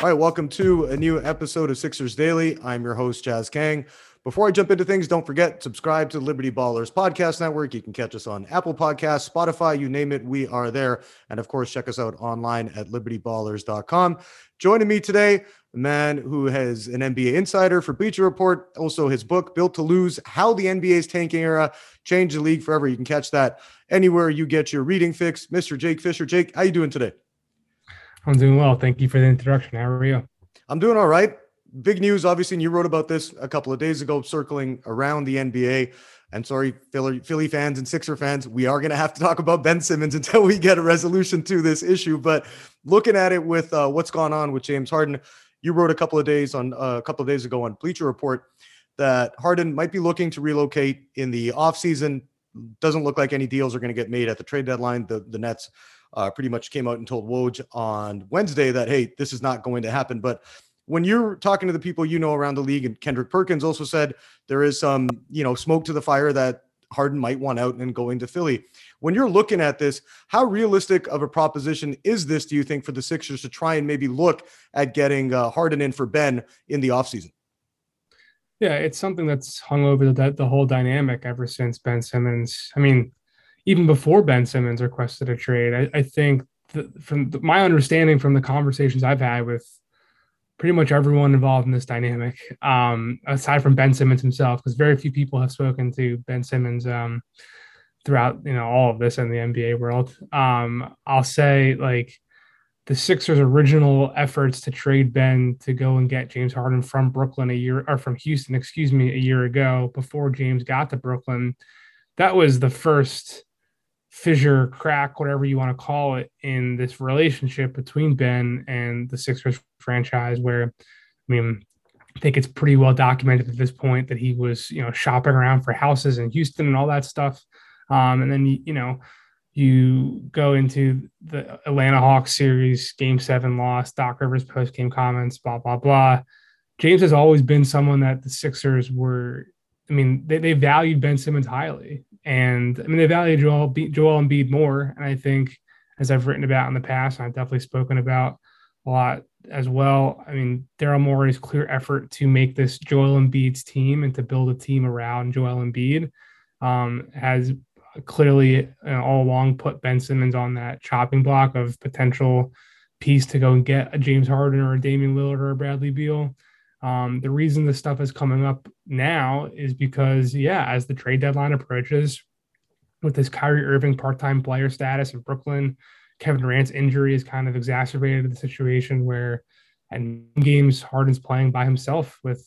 All right, welcome to a new episode of Sixers Daily. I'm your host, Jazz Kang. Before I jump into things, don't forget subscribe to Liberty Ballers Podcast Network. You can catch us on Apple Podcasts, Spotify, you name it, we are there. And of course, check us out online at libertyballers.com. Joining me today, a man who has an NBA insider for Bleacher Report, also his book Built to Lose: How the NBA's tanking era changed the league forever. You can catch that anywhere you get your reading fix. Mr. Jake Fischer. Jake, how you doing today? I'm doing well. Thank you for the introduction. How are you? I'm doing all right. Big news, obviously, and you wrote about this a couple of days ago, circling around the NBA. And sorry, Philly, Philly fans and Sixer fans, we are going to have to talk about Ben Simmons until we get a resolution to this issue. But looking at it with uh, what's gone on with James Harden, you wrote a couple of days on uh, a couple of days ago on Bleacher Report that Harden might be looking to relocate in the offseason. Doesn't look like any deals are going to get made at the trade deadline. The the Nets uh, pretty much came out and told Woj on Wednesday that, hey, this is not going to happen. But when you're talking to the people you know around the league, and Kendrick Perkins also said there is some, you know, smoke to the fire that Harden might want out and going to Philly. When you're looking at this, how realistic of a proposition is this, do you think, for the Sixers to try and maybe look at getting uh, Harden in for Ben in the offseason? Yeah, it's something that's hung over the, the whole dynamic ever since Ben Simmons. I mean, even before Ben Simmons requested a trade. I, I think from the, my understanding from the conversations I've had with pretty much everyone involved in this dynamic, um, aside from Ben Simmons himself, because very few people have spoken to Ben Simmons um, throughout you know all of this in the NBA world. Um, I'll say like the Sixers' original efforts to trade Ben to go and get James Harden from Brooklyn a year or from Houston, excuse me, a year ago before James got to Brooklyn. That was the first fissure, crack, whatever you want to call it, in this relationship between Ben and the Sixers franchise, where I mean, I think it's pretty well documented at this point that he was, you know, shopping around for houses in Houston and all that stuff. Um, and then you know, you go into the Atlanta Hawks series, game seven loss, Doc Rivers post game comments, blah, blah, blah. James has always been someone that the Sixers were, I mean, they, they valued Ben Simmons highly. And I mean, they value Joel, Joel Embiid more. And I think, as I've written about in the past, and I've definitely spoken about a lot as well. I mean, Daryl Morey's clear effort to make this Joel Embiid's team and to build a team around Joel Embiid um, has clearly know, all along put Ben Simmons on that chopping block of potential piece to go and get a James Harden or a Damian Lillard or a Bradley Beal. Um, the reason this stuff is coming up now is because, yeah, as the trade deadline approaches, with this Kyrie Irving part-time player status in Brooklyn, Kevin Durant's injury has kind of exacerbated the situation where at games Harden's playing by himself with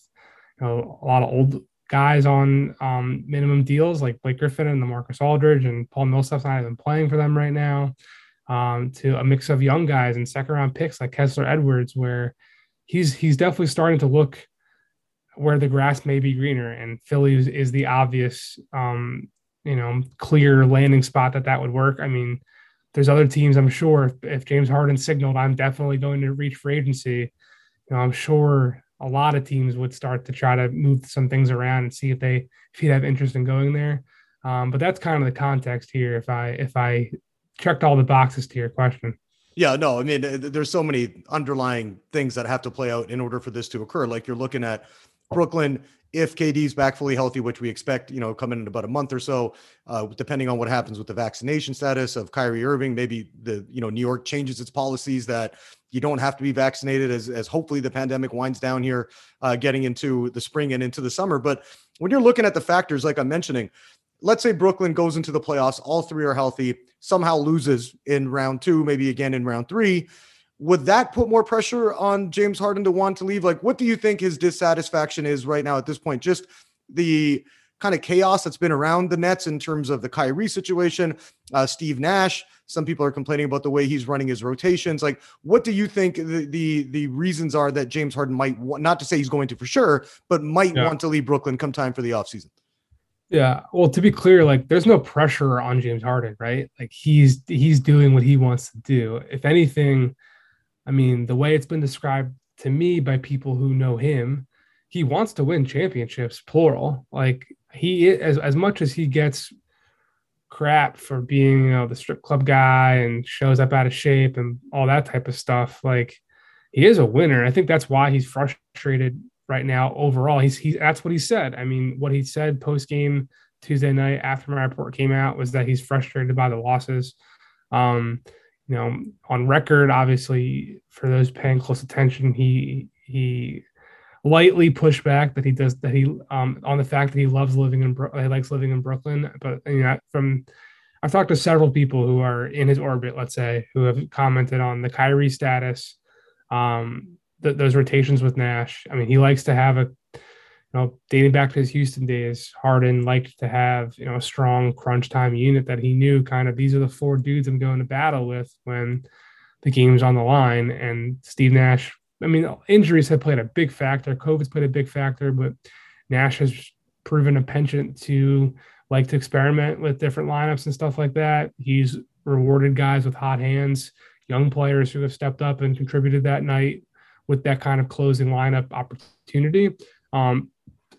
you know a lot of old guys on um, minimum deals like Blake Griffin and LaMarcus Aldridge and Paul Millsap's not even playing for them right now. Um, to a mix of young guys and second round picks like Kessler Edwards, where he's he's definitely starting to look where the grass may be greener, and Philly is, is the obvious, um, you know, clear landing spot that that would work. I mean, there's other teams. I'm sure if, if James Harden signaled, I'm definitely going to reach for agency. You know, I'm sure a lot of teams would start to try to move some things around and see if they if he'd have interest in going there. Um, but that's kind of the context here. If I if I checked all the boxes to your question. Yeah, no, I mean, there's so many underlying things that have to play out in order for this to occur. Like you're looking at Brooklyn, if KD's back fully healthy, which we expect, you know, coming in about a month or so, uh, depending on what happens with the vaccination status of Kyrie Irving, maybe the, you know, New York changes its policies that you don't have to be vaccinated as, as hopefully the pandemic winds down here, uh, getting into the spring and into the summer. But when you're looking at the factors, like I'm mentioning, let's say Brooklyn goes into the playoffs, all three are healthy, somehow loses in round two, maybe again in round three. Would that put more pressure on James Harden to want to leave? Like, what do you think his dissatisfaction is right now at this point? Just the kind of chaos that's been around the Nets in terms of the Kyrie situation, uh, Steve Nash. Some people are complaining about the way he's running his rotations. Like, what do you think the the, the reasons are that James Harden might want, not to say he's going to for sure, but might yeah. want to leave Brooklyn come time for the offseason? Yeah. Well, to be clear, like there's no pressure on James Harden, right? Like he's he's doing what he wants to do. If anything, I mean, the way it's been described to me by people who know him, he wants to win championships, plural. Like he as as much as he gets crap for being, you know, the strip club guy and shows up out of shape and all that type of stuff, like he is a winner. I think that's why he's frustrated right now overall. He's he that's what he said. I mean, what he said post game Tuesday night after my report came out was that he's frustrated by the losses. Um, you know, on record, obviously, for those paying close attention, he he lightly pushed back that he does that he um on the fact that he loves living in he likes living in Brooklyn. But you know, from I've talked to several people who are in his orbit, let's say, who have commented on the Kyrie status, um, th- those rotations with Nash. I mean, he likes to have a, you know, dating back to his Houston days, Harden liked to have, you know, a strong crunch time unit that he knew kind of these are the four dudes I'm going to battle with when the game's on the line. And Steve Nash, I mean, injuries have played a big factor. COVID's played a big factor, but Nash has proven a penchant to like to experiment with different lineups and stuff like that. He's rewarded guys with hot hands, young players who have stepped up and contributed that night with that kind of closing lineup opportunity. Um,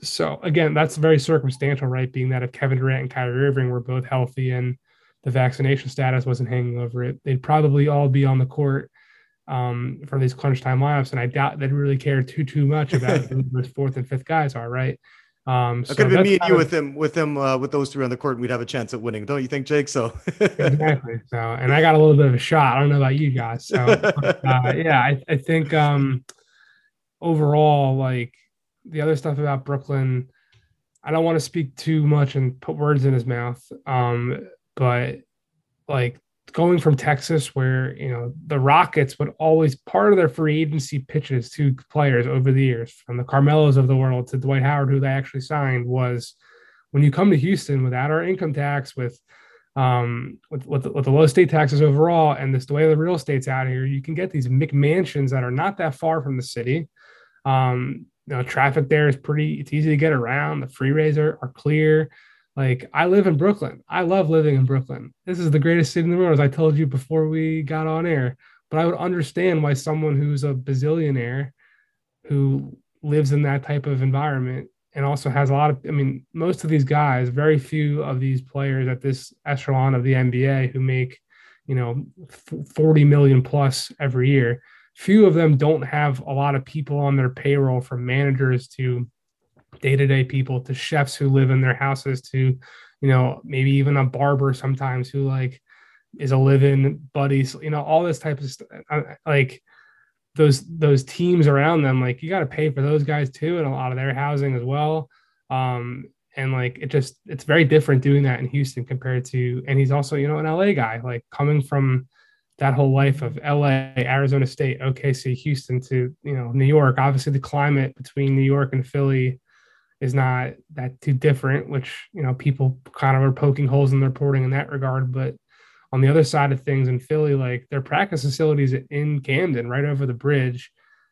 so again, that's very circumstantial, right? Being that if Kevin Durant and Kyrie Irving were both healthy and the vaccination status wasn't hanging over it, they'd probably all be on the court um, for these crunch time lineups. And I doubt they'd really care too too much about who those fourth and fifth guys are, right? Um, so it could have been me and you of, with them, with them, uh, with those three on the court, and we'd have a chance at winning, don't you think, Jake? So exactly. So, and I got a little bit of a shot. I don't know about you guys. So, uh, yeah, I, I think um, overall, like the other stuff about Brooklyn, I don't want to speak too much and put words in his mouth. Um, but like going from Texas, where you know the Rockets would always part of their free agency pitches to players over the years, from the Carmelos of the world to Dwight Howard, who they actually signed, was when you come to Houston without our income tax, with um, with, with, the, with the low state taxes overall, and this the way the real estate's out here, you can get these McMansions that are not that far from the city. Um, you know, traffic there is pretty. It's easy to get around. The freeways are, are clear. Like I live in Brooklyn. I love living in Brooklyn. This is the greatest city in the world, as I told you before we got on air. But I would understand why someone who's a bazillionaire who lives in that type of environment and also has a lot of I mean, most of these guys, very few of these players at this echelon of the NBA who make, you know, 40 million plus every year. Few of them don't have a lot of people on their payroll from managers to day-to-day people to chefs who live in their houses to you know maybe even a barber sometimes who like is a live-in buddy you know all this type of stuff like those those teams around them like you got to pay for those guys too and a lot of their housing as well um and like it just it's very different doing that in Houston compared to and he's also you know an LA guy like coming from that whole life of LA, Arizona State, OKC, Houston to you know New York. Obviously, the climate between New York and Philly is not that too different, which you know people kind of are poking holes in their reporting in that regard. But on the other side of things in Philly, like their practice facilities in Camden, right over the bridge,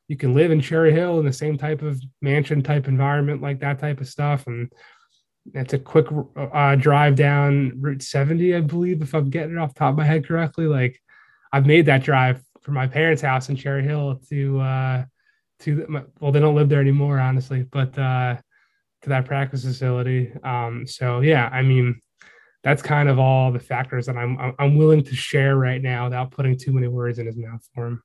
you can live in Cherry Hill in the same type of mansion type environment, like that type of stuff, and it's a quick uh, drive down Route 70, I believe, if I'm getting it off top of my head correctly. Like I've made that drive from my parents' house in Cherry Hill to uh, to well, they don't live there anymore, honestly, but uh, to that practice facility. Um, so yeah, I mean, that's kind of all the factors that I'm I'm willing to share right now without putting too many words in his mouth for him.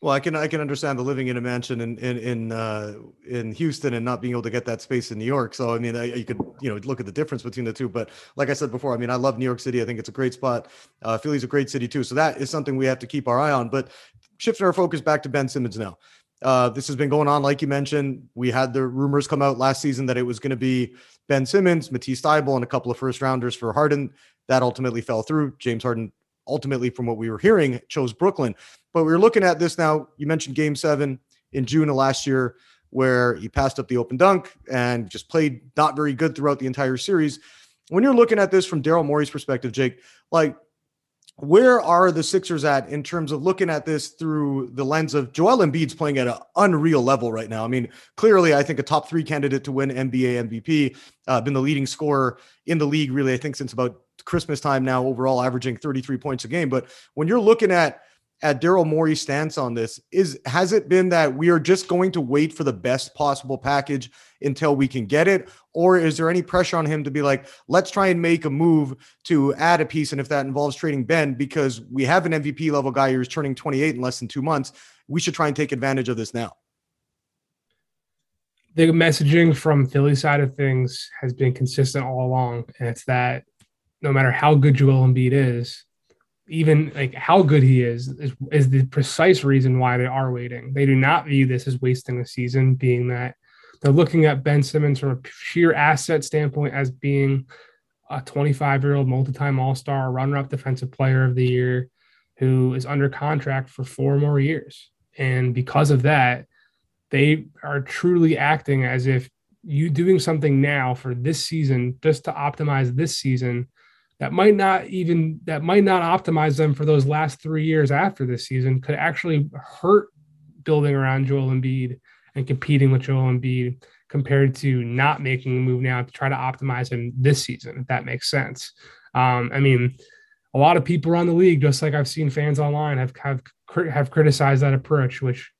Well, I can I can understand the living in a mansion in in in, uh, in Houston and not being able to get that space in New York. So I mean, I, you could you know look at the difference between the two. But like I said before, I mean, I love New York City. I think it's a great spot. Uh, Philly's a great city too. So that is something we have to keep our eye on. But shifting our focus back to Ben Simmons now. Uh, this has been going on, like you mentioned. We had the rumors come out last season that it was going to be Ben Simmons, Matisse Thybulle, and a couple of first rounders for Harden. That ultimately fell through. James Harden, ultimately, from what we were hearing, chose Brooklyn. But we are looking at this now. You mentioned Game Seven in June of last year, where he passed up the open dunk and just played not very good throughout the entire series. When you're looking at this from Daryl Morey's perspective, Jake, like where are the Sixers at in terms of looking at this through the lens of Joel Embiid's playing at an unreal level right now? I mean, clearly, I think a top three candidate to win NBA MVP, uh, been the leading scorer in the league, really, I think, since about Christmas time now, overall, averaging 33 points a game. But when you're looking at at Daryl Morey's stance on this? Is has it been that we are just going to wait for the best possible package until we can get it? Or is there any pressure on him to be like, let's try and make a move to add a piece? And if that involves trading Ben, because we have an MVP level guy who's turning 28 in less than two months, we should try and take advantage of this now. The messaging from Philly side of things has been consistent all along. And it's that no matter how good Joel Embiid is, even like how good he is, is, is the precise reason why they are waiting. They do not view this as wasting a season, being that they're looking at Ben Simmons from a sheer asset standpoint as being a 25 year old multi-time all-star runner-up defensive player of the year who is under contract for four more years and because of that they are truly acting as if you doing something now for this season just to optimize this season that might not even that might not optimize them for those last three years after this season could actually hurt building around Joel Embiid and competing with Joel Embiid compared to not making a move now to try to optimize him this season, if that makes sense. Um, I mean, a lot of people around the league, just like I've seen fans online, have have have criticized that approach, which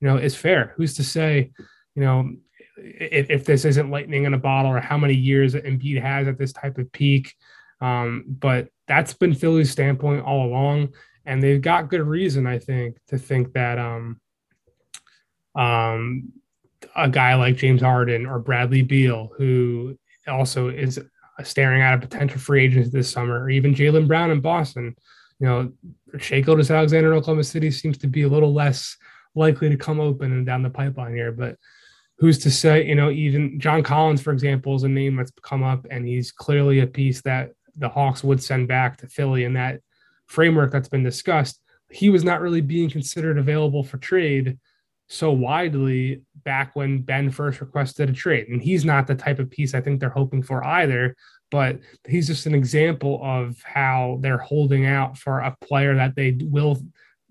you know is fair. Who's to say, you know, if, if this isn't lightning in a bottle or how many years Embiid has at this type of peak? Um, but that's been Philly's standpoint all along, and they've got good reason, I think, to think that um, um, a guy like James Harden or Bradley Beal, who also is staring at a potential free agent this summer, or even Jaylen Brown in Boston. You know, Shai Gilgeous-Alexander in Oklahoma City seems to be a little less likely to come open and down the pipeline here. But who's to say, you know, even John Collins, for example, is a name that's come up, and he's clearly a piece that the Hawks would send back to Philly in that framework that's been discussed. He was not really being considered available for trade so widely back when Ben first requested a trade. And he's not the type of piece I think they're hoping for either, but he's just an example of how they're holding out for a player that they will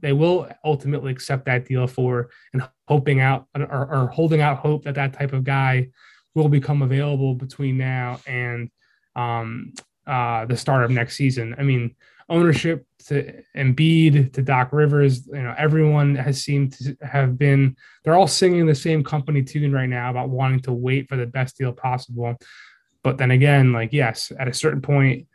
they will ultimately accept that deal for and hoping out or, or holding out hope that that type of guy will become available between now and um, uh, the start of next season. I mean, ownership to Embiid to Doc Rivers, you know, everyone has seemed to have been, they're all singing the same company tune right now about wanting to wait for the best deal possible. But then again, like, yes, at a certain point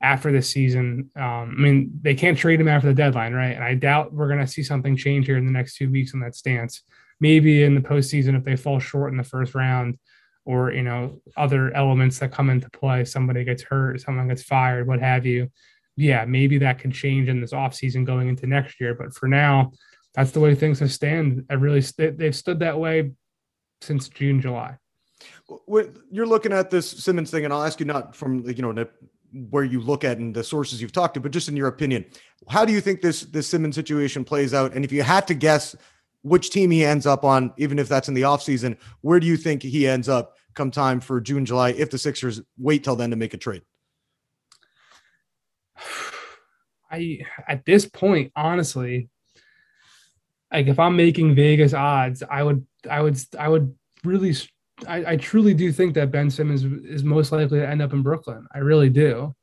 after this season, um, I mean, they can't trade him after the deadline, right? And I doubt we're going to see something change here in the next two weeks on that stance. Maybe in the postseason, if they fall short in the first round, or you know other elements that come into play somebody gets hurt someone gets fired what have you yeah, maybe that can change in this offseason going into next year. But for now, that's the way things have stand. I really st- they've stood that way since June, July. You're looking at this Simmons thing, and I'll ask you not from you know where you look at and the sources you've talked to, but just in your opinion, how do you think this this Simmons situation plays out? And if you had to guess which team he ends up on, even if that's in the offseason, where do you think he ends up come time for June, July, if the Sixers wait till then to make a trade? I at this point, honestly, like if I'm making Vegas odds, I would, I would, I would really, I, I truly do think that Ben Simmons is most likely to end up in Brooklyn. I really do.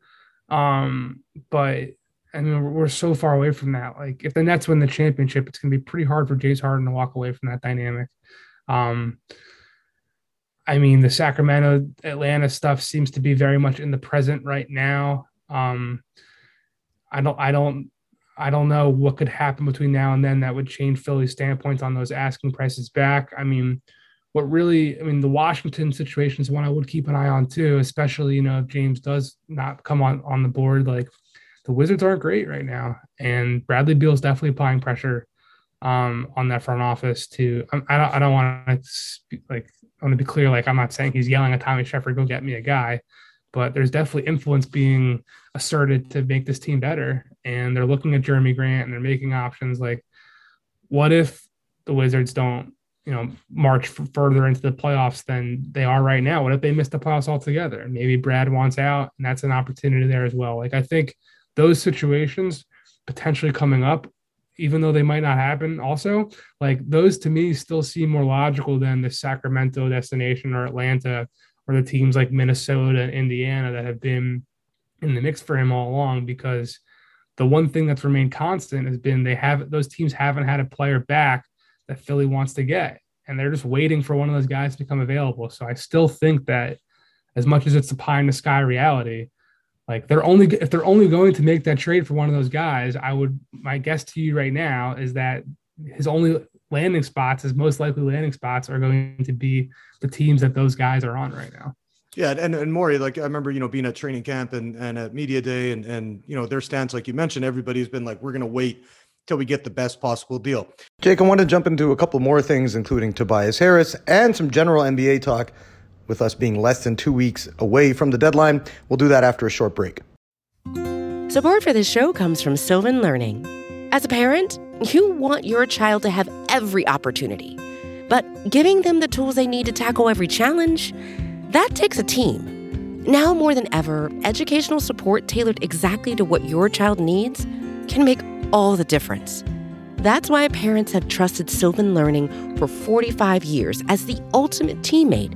Um, but I mean, we're, so far away from that. Like, if the Nets win the championship, it's going to be pretty hard for James Harden to walk away from that dynamic. Um, I mean, the Sacramento Atlanta stuff seems to be very much in the present right now. Um, I don't I don't I don't know what could happen between now and then that would change Philly's standpoint on those asking prices back. I mean, what really I mean the Washington situation is one I would keep an eye on too, especially you know if James does not come on on the board. Like the Wizards aren't great right now, and Bradley Beal is definitely applying pressure um, on that front office to. I, don't I don't want to like I want to be clear. Like I'm not saying he's yelling at Tommy Sheppard, go get me a guy but there's definitely influence being asserted to make this team better. And they're looking at Jerami Grant and they're making options like, what if the Wizards don't, you know, march further into the playoffs than they are right now? What if they miss the playoffs altogether? Maybe Brad wants out, and that's an opportunity there as well. Like I think those situations potentially coming up, even though they might not happen, also like those to me still seem more logical than the Sacramento destination or Atlanta or the teams like Minnesota and Indiana that have been in the mix for him all along because the one thing that's remained constant has been they have those teams haven't had a player back that Philly wants to get. And they're just waiting for one of those guys to become available. So I still think that as much as it's a pie in the sky reality, like they're only if they're only going to make that trade for one of those guys, I would my guess to you right now is that his only landing spots, his most likely landing spots, are going to be the teams that those guys are on right now. Yeah, and and Morey, like I remember, you know, being at training camp and and at media day, and and you know their stance, like you mentioned, everybody's been like, we're going to wait till we get the best possible deal. Jake, I want to jump into a couple more things, including Tobias Harris and some general NBA talk. With us being less than two weeks away from the deadline, we'll do that after a short break. Support for this show comes from Sylvan Learning. As a parent, you want your child to have every opportunity, but giving them the tools they need to tackle every challenge that takes a team. Now more than ever, educational support tailored exactly to what your child needs can make all the difference. That's why parents have trusted Sylvan Learning for 45 years as the ultimate teammate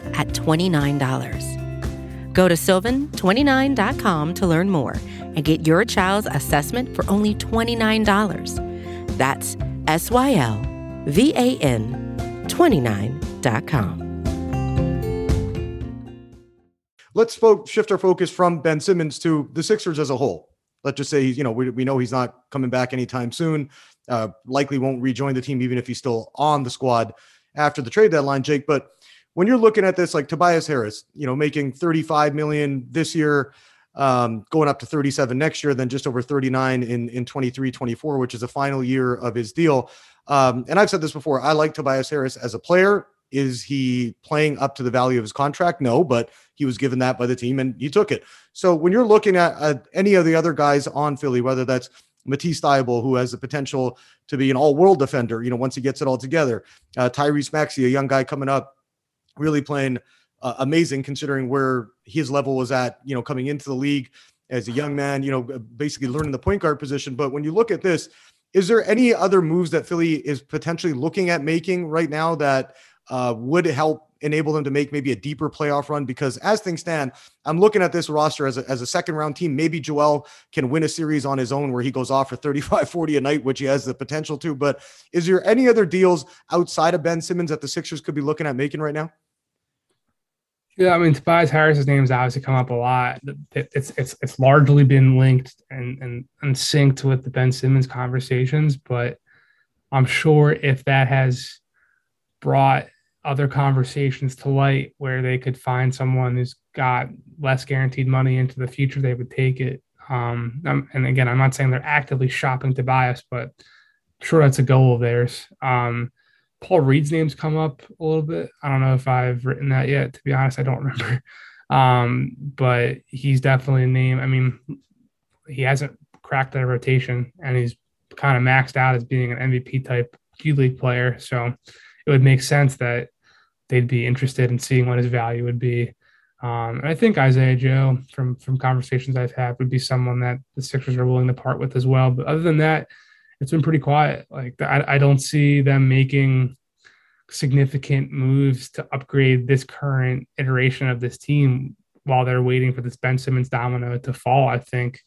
at $29. Go to sylvan29.com to learn more and get your child's assessment for only $29. That's S Y L V A N 29.com. let's fo- shift our focus from Ben Simmons to the Sixers as a whole. Let's just say, you know, we, we know he's not coming back anytime soon. Uh, likely won't rejoin the team, even if he's still on the squad after the trade deadline, Jake. But when you're looking at this, like Tobias Harris, you know, making 35 million this year, um, going up to 37 next year, then just over 39 in, in 23, 24, which is the final year of his deal. Um, and I've said this before, I like Tobias Harris as a player. Is he playing up to the value of his contract? No, but he was given that by the team and he took it. So when you're looking at any of the other guys on Philly, whether that's Matisse Thybulle, who has the potential to be an all-world defender, you know, once he gets it all together, uh, Tyrese Maxey, a young guy coming up, really playing uh, amazing considering where his level was at, you know, coming into the league as a young man, you know, basically learning the point guard position. But when you look at this, is there any other moves that Philly is potentially looking at making right now that uh, would help enable them to make maybe a deeper playoff run because as things stand, I'm looking at this roster as a, as a second round team. Maybe Joel can win a series on his own where he goes off for 35, 40 a night, which he has the potential to. But is there any other deals outside of Ben Simmons that the Sixers could be looking at making right now? Yeah, I mean Tobias Harris's name's obviously come up a lot. It's it's it's largely been linked and and and synced with the Ben Simmons conversations, but I'm sure if that has brought other conversations to light where they could find someone who's got less guaranteed money into the future, they would take it. Um, and again, I'm not saying they're actively shopping Tobias, but I'm sure that's a goal of theirs. Um, Paul Reed's name's come up a little bit. I don't know if I've written that yet. To be honest, I don't remember. Um, but he's definitely a name. I mean, he hasn't cracked that rotation, and he's kind of maxed out as being an MVP type G League player. So it would make sense that they'd be interested in seeing what his value would be. Um, and I think Isaiah Joe, from from conversations I've had, would be someone that the Sixers are willing to part with as well. But other than that, it's been pretty quiet. Like I, I don't see them making significant moves to upgrade this current iteration of this team while they're waiting for this Ben Simmons domino to fall. I think.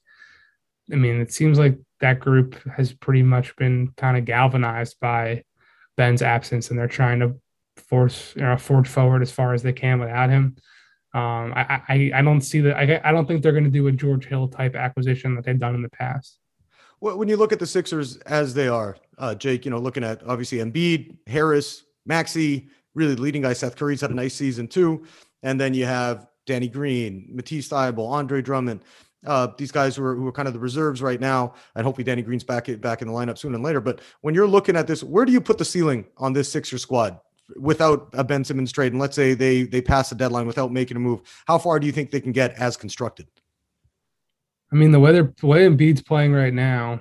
I mean, it seems like that group has pretty much been kind of galvanized by Ben's absence, and they're trying to force you know forge forward as far as they can without him. Um, I, I I don't see that. I I don't think they're going to do a George Hill type acquisition that they've done in the past. Well, when you look at the Sixers as they are, uh, Jake, you know, looking at obviously Embiid, Harris, Maxey, really leading guy. Seth Curry's had a nice season too, and then you have Danny Green, Matisse Thybulle, Andre Drummond uh, these guys who are, who are kind of the reserves right now, and hopefully Danny Green's back back in the lineup soon and later. But when you're looking at this, where do you put the ceiling on this Sixer squad without a Ben Simmons trade? And let's say they they pass the deadline without making a move, how far do you think they can get as constructed? I mean, the way they're the way Embiid's playing right now,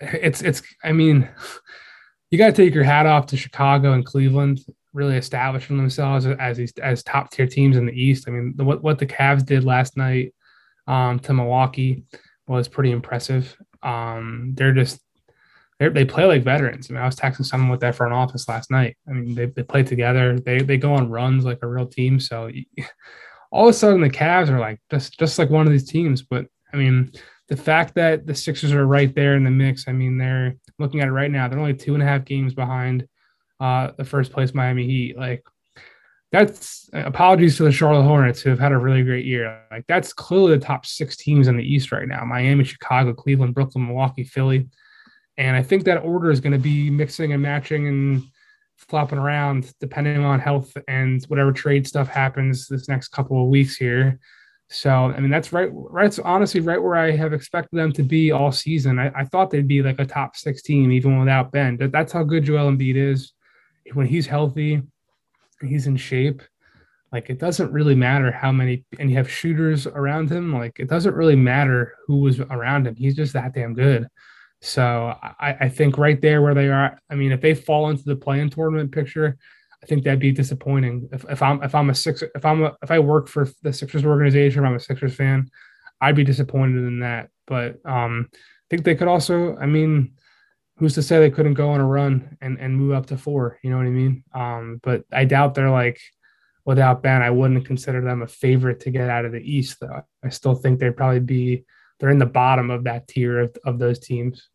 it's it's. I mean, you got to take your hat off to Chicago and Cleveland, really establishing themselves as these as top tier teams in the East. I mean, the, what what the Cavs did last night um, to Milwaukee was pretty impressive. Um, they're just they they play like veterans. I mean, I was texting someone with that front office last night. I mean, they, they play together. They they go on runs like a real team. So all of a sudden, the Cavs are like just just like one of these teams. But I mean, the fact that the Sixers are right there in the mix. I mean, they're looking at it right now. They're only two and a half games behind uh, the first place Miami Heat. Like that's uh, apologies to the Charlotte Hornets who have had a really great year. Like that's clearly the top six teams in the East right now: Miami, Chicago, Cleveland, Brooklyn, Milwaukee, Philly. And I think that order is going to be mixing and matching and flopping around depending on health and whatever trade stuff happens this next couple of weeks here. So, I mean, that's right. Right. honestly right where I have expected them to be all season. I, I thought they'd be like a top six team even without Ben. That, That's how good Joel Embiid is. When he's healthy, he's in shape. Like it doesn't really matter how many, and you have shooters around him. Like it doesn't really matter who was around him. He's just that damn good. So I, I think right there where they are, I mean, if they fall into the play-in tournament picture, I think that'd be disappointing. If, if I'm if I'm a six if I'm a, if I work for the Sixers organization, if I'm a Sixers fan, I'd be disappointed in that. But um, I think they could also. I mean, who's to say they couldn't go on a run and and move up to four? You know what I mean? Um, but I doubt they're like without Ben. I wouldn't consider them a favorite to get out of the East, though. I still think they'd probably be they're in the bottom of that tier of, of those teams.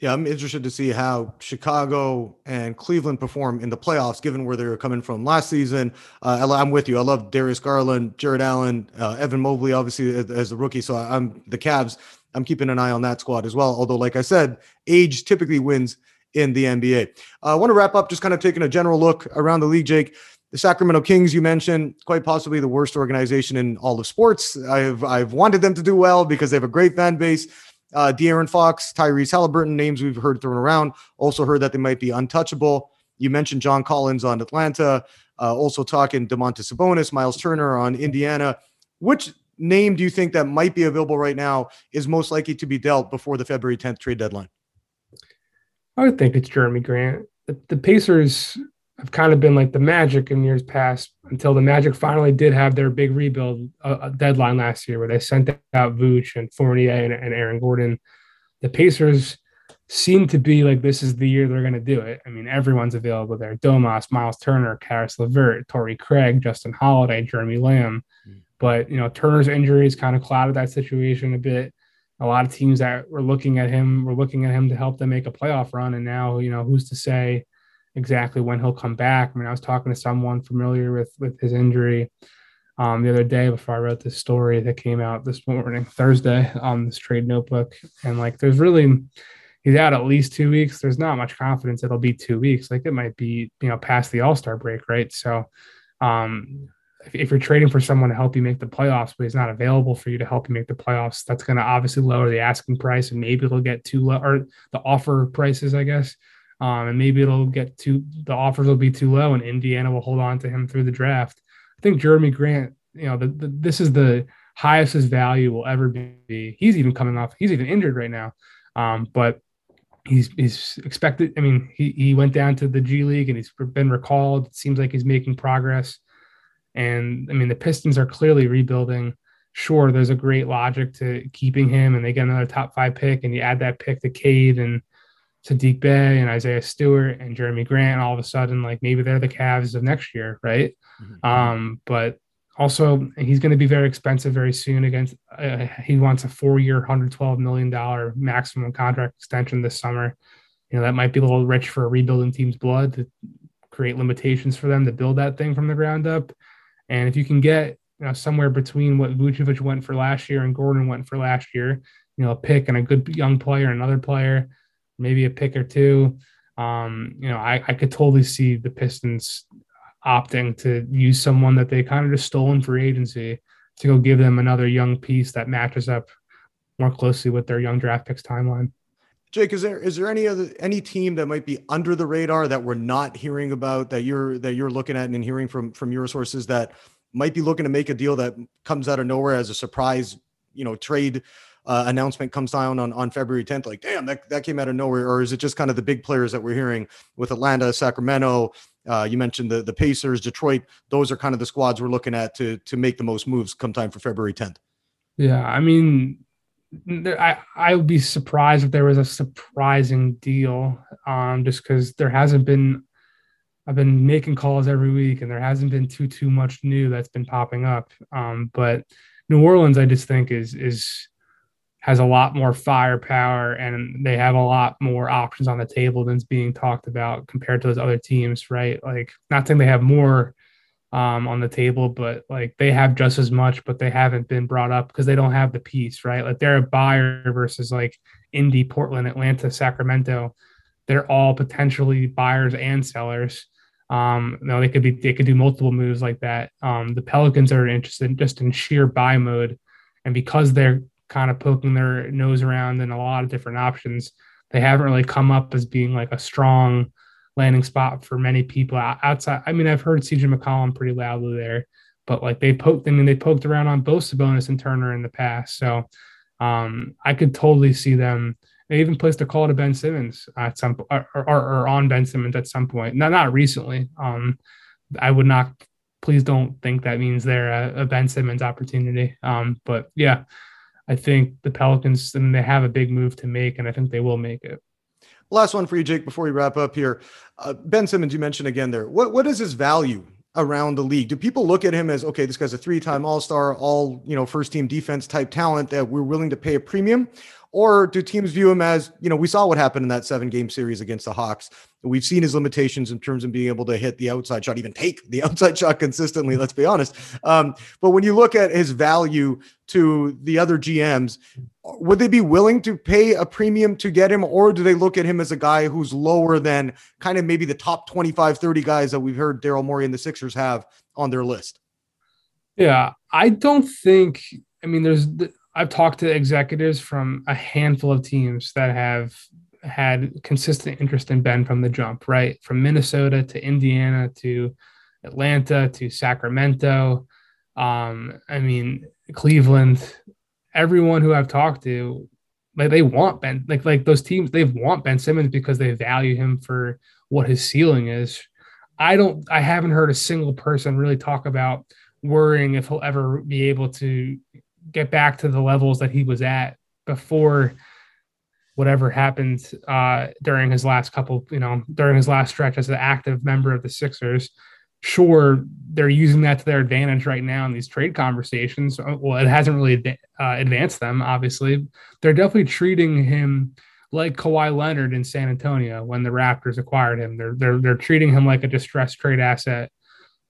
Yeah, I'm interested to see how Chicago and Cleveland perform in the playoffs, given where they were coming from last season. Uh, I'm with you. I love Darius Garland, Jarrett Allen, uh, Evan Mobley, obviously as a rookie. So I'm the Cavs. I'm keeping an eye on that squad as well. Although, like I said, age typically wins in the NBA. Uh, I want to wrap up just kind of taking a general look around the league, Jake. The Sacramento Kings, you mentioned, quite possibly the worst organization in all of sports. I've I've wanted them to do well because they have a great fan base uh, De'Aaron Fox, Tyrese Halliburton, names we've heard thrown around. Also heard that they might be untouchable. You mentioned John Collins on Atlanta. Uh, also talking Domantas Sabonis, Miles Turner on Indiana. Which name do you think that might be available right now is most likely to be dealt before the February 10th trade deadline? I would think it's Jerami Grant. The, the Pacers have kind of been like the Magic in years past until the Magic finally did have their big rebuild uh, deadline last year where they sent out Vooch and Fournier and, and Aaron Gordon. The Pacers seem to be like this is the year they're going to do it. I mean, everyone's available there. Domas, Miles Turner, Caris LeVert, Torrey Craig, Justin Holiday, Jeremy Lamb. Mm. But, you know, Turner's injuries kind of clouded that situation a bit. A lot of teams that were looking at him were looking at him to help them make a playoff run. And now, you know, who's to say – exactly when he'll come back. I mean, I was talking to someone familiar with with his injury um, the other day before I wrote this story that came out this morning, Thursday, on this trade notebook. And like, there's really he's out at least two weeks. There's not much confidence it'll be two weeks. Like it might be, you know, past the All Star break, right? So, um, if, you're trading for someone to help you make the playoffs, but he's not available for you to help you make the playoffs, that's going to obviously lower the asking price, and maybe it'll get too low or the offer prices, I guess. Um, and maybe it'll get too the offers will be too low, and Indiana will hold on to him through the draft. I think Jerami Grant, you know, the, the, this is the highest his value will ever be. He's even coming off, he's even injured right now. Um, but he's he's expected. I mean, he he went down to the G League and he's been recalled. It seems like he's making progress. And I mean, the Pistons are clearly rebuilding. Sure, there's a great logic to keeping him, and they get another top five pick, and you add that pick to Cade and Saddiq Bey and Isaiah Stewart and Jerami Grant, all of a sudden, like maybe they're the Cavs of next year, right? Mm-hmm. Um, but also, he's going to be very expensive very soon. Against uh, he wants a four-year, hundred twelve million dollar maximum contract extension this summer. You know that might be a little rich for a rebuilding team's blood to create limitations for them to build that thing from the ground up. And if you can get you know somewhere between what Vucevic went for last year and Gordon went for last year, you know, a pick and a good young player, another player maybe a pick or two. Um, you know, I, I could totally see the Pistons opting to use someone that they kind of just stole in free agency to go give them another young piece that matches up more closely with their young draft picks timeline. Jake, is there is there any other any team that might be under the radar that we're not hearing about that you're that you're looking at and hearing from from your sources that might be looking to make a deal that comes out of nowhere as a surprise you know trade uh, announcement comes down on, on February 10th, like, damn, that, that came out of nowhere? Or is it just kind of the big players that we're hearing with Atlanta, Sacramento? Uh, you mentioned the, the Pacers, Detroit. Those are kind of the squads we're looking at to, to make the most moves come time for February 10th. Yeah. I mean, I, I would be surprised if there was a surprising deal um, just because there hasn't been I've been making calls every week and there hasn't been too too much new that's been popping up. Um, but New Orleans, I just think is is has a lot more firepower and they have a lot more options on the table than's being talked about compared to those other teams, right? Like, not saying they have more um, on the table, but like they have just as much, but they haven't been brought up because they don't have the piece, right? Like they're a buyer versus like Indy, Portland, Atlanta, Sacramento. They're all potentially buyers and sellers. Um, you know, they could be they could do multiple moves like that. Um, the Pelicans are interested just in sheer buy mode, and because they're kind of poking their nose around in a lot of different options. They haven't really come up as being like a strong landing spot for many people outside. I mean, I've heard CJ McCollum pretty loudly there, but like they poked, I mean, they poked around on both Sabonis and Turner in the past. So um, I could totally see them. They even placed a call to Ben Simmons at some or, or, or on Ben Simmons at some point. Not not recently. Um, I would not. Please don't think that means they're a, a Ben Simmons opportunity. Um, but yeah, I think the Pelicans and they have a big move to make, and I think they will make it. Last one for you, Jake, before we wrap up here. Uh, ben Simmons, you mentioned again there. What what is his value around the league? Do people look at him as okay, this guy's a three-time All-Star, all you know, first-team defense type talent that we're willing to pay a premium, or do teams view him as you know we saw what happened in that seven-game series against the Hawks? We've seen his limitations in terms of being able to hit the outside shot, even take the outside shot consistently. Let's be honest. Um, but when you look at his value to the other GMs, would they be willing to pay a premium to get him, or do they look at him as a guy who's lower than kind of maybe the top 25, 30 guys that we've heard Daryl Morey and the Sixers have on their list? Yeah, I don't think. I mean, there's. I've talked to executives from a handful of teams that have had consistent interest in Ben from the jump, right? From Minnesota to Indiana to Atlanta to Sacramento. Um, I mean, Cleveland, everyone who I've talked to, like they want Ben, like like those teams, they want Ben Simmons because they value him for what his ceiling is. I don't I haven't heard a single person really talk about worrying if he'll ever be able to get back to the levels that he was at before whatever happened uh, during his last couple, you know, during his last stretch as an active member of the Sixers. Sure, they're using that to their advantage right now in these trade conversations. Uh, well, it hasn't really uh, advanced them, obviously. They're definitely treating him like Kawhi Leonard in San Antonio when the Raptors acquired him. They're they're they're treating him like a distressed trade asset.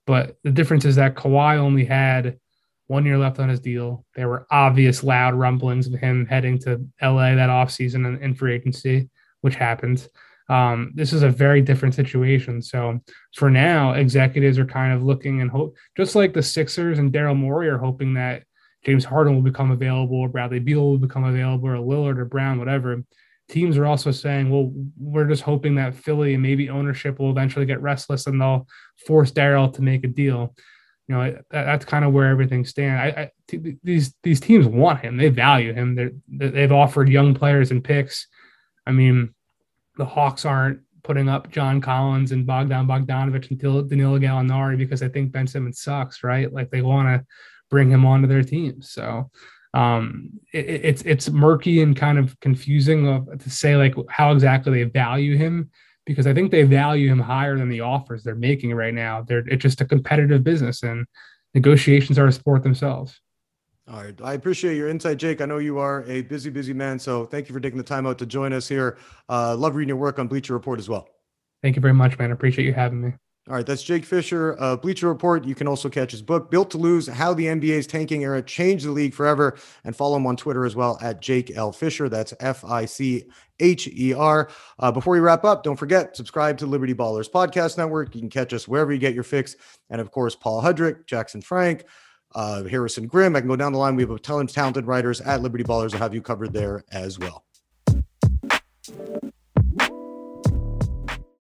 But the difference is that Kawhi only had one year left on his deal. There were obvious loud rumblings of him heading to LA that offseason in, in free agency, which happened. Um, this is a very different situation. So for now, executives are kind of looking and hope, just like the Sixers and Daryl Morey are hoping that James Harden will become available, or Bradley Beal will become available, or Lillard or Brown, whatever. Teams are also saying, well, we're just hoping that Philly and maybe ownership will eventually get restless and they'll force Daryl to make a deal you know that, that's kind of where everything stands. I, these these teams want him. They value him. They're, they've offered young players and picks. I mean, the Hawks aren't putting up John Collins and Bogdan Bogdanovich until Danilo Gallinari because I think Ben Simmons sucks, right? Like they want to bring him onto their team. So um, it, it's it's murky and kind of confusing of, to say like how exactly they value him because I think they value him higher than the offers they're making right now. They're it's just a competitive business and negotiations are a sport themselves. All right. I appreciate your insight, Jake. I know you are a busy, busy man. So thank you for taking the time out to join us here. Uh, love reading your work on Bleacher Report as well. Thank you very much, man. I appreciate you having me. All right, that's Jake Fischer, Bleacher Report. You can also catch his book, Built to Lose How the NBA's Tanking Era Changed the League Forever, and follow him on Twitter as well at Jake L. Fischer. That's F I C H E R. Uh, before we wrap up, don't forget, subscribe to Liberty Ballers Podcast Network. You can catch us wherever you get your fix. And of course, Paul Hudrick, Jackson Frank, uh, Harrison Grimm. I can go down the line. We have a ton of talented writers at Liberty Ballers. I'll have you covered there as well.